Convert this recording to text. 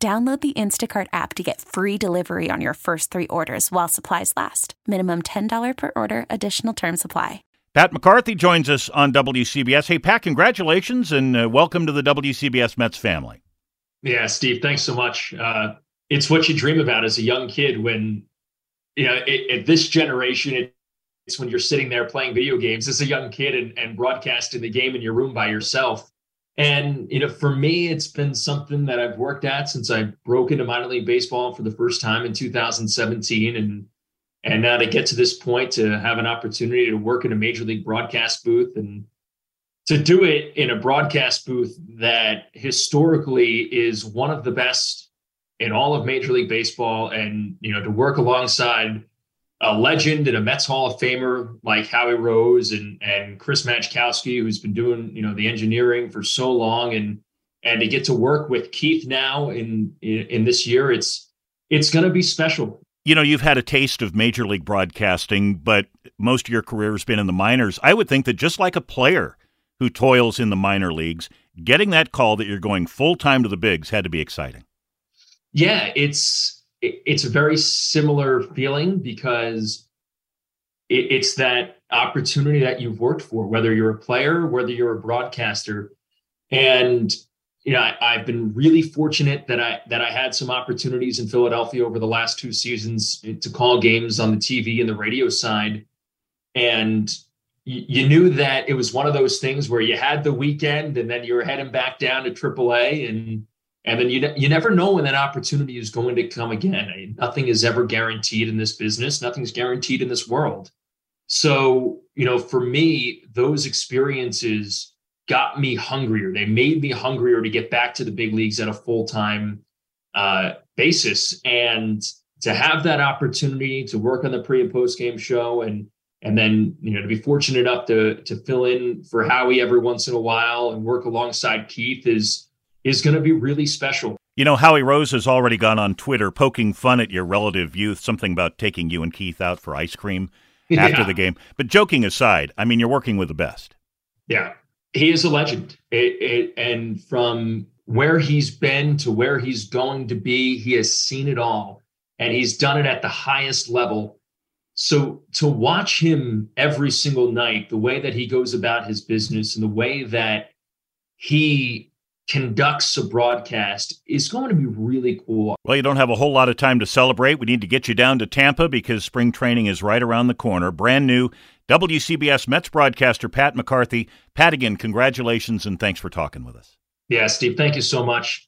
Download the Instacart app to get free delivery on your first three orders while supplies last. Minimum $10 per order, additional term supply. Pat McCarthy joins us on WCBS. Hey, Pat, congratulations and uh, welcome to the WCBS Mets family. Yeah, Steve, thanks so much. Uh, it's what you dream about as a young kid when, you know, it, at this generation, it, it's when you're sitting there playing video games as a young kid and, and broadcasting the game in your room by yourself and you know, for me, it's been something that I've worked at since I broke into minor league baseball for the first time in 2017, and and now to get to this point to have an opportunity to work in a major league broadcast booth and to do it in a broadcast booth that historically is one of the best in all of major league baseball and you know to work alongside a legend and a Mets Hall of Famer like Howie Rose and and Chris Majkowski, who's been doing you know the engineering for so long, and and to get to work with Keith now in in, in this year, it's it's going to be special. You know, you've had a taste of major league broadcasting, but most of your career has been in the minors. I would think that just like a player who toils in the minor leagues, getting that call that you're going full time to the bigs had to be exciting. Yeah, it's it's a very similar feeling because it, it's that opportunity that you've worked for, whether you're a player, whether you're a broadcaster. And you know, I, have been really fortunate that I that I had some opportunities in Philadelphia over the last two seasons to call games on the TV and the radio side. And you, you knew that it was one of those things where you had the weekend and then you were heading back down to AAA and and then you, you never know when that opportunity is going to come again. I nothing is ever guaranteed in this business, nothing's guaranteed in this world. So, you know, for me, those experiences got me hungrier. They made me hungrier to get back to the big leagues at a full time uh, basis. And to have that opportunity to work on the pre and post game show and and then you know to be fortunate enough to to fill in for Howie every once in a while and work alongside Keith is is going to be really special. You know, Howie Rose has already gone on Twitter poking fun at your relative youth, something about taking you and Keith out for ice cream after yeah. the game. But joking aside, I mean, you're working with the best. Yeah, he is a legend. It, it, and from where he's been to where he's going to be, he has seen it all and he's done it at the highest level. So to watch him every single night, the way that he goes about his business and the way that he conducts a broadcast is going to be really cool. Well, you don't have a whole lot of time to celebrate. We need to get you down to Tampa because spring training is right around the corner. Brand new WCBS Mets broadcaster Pat McCarthy. Pat, again, congratulations and thanks for talking with us. Yeah, Steve, thank you so much.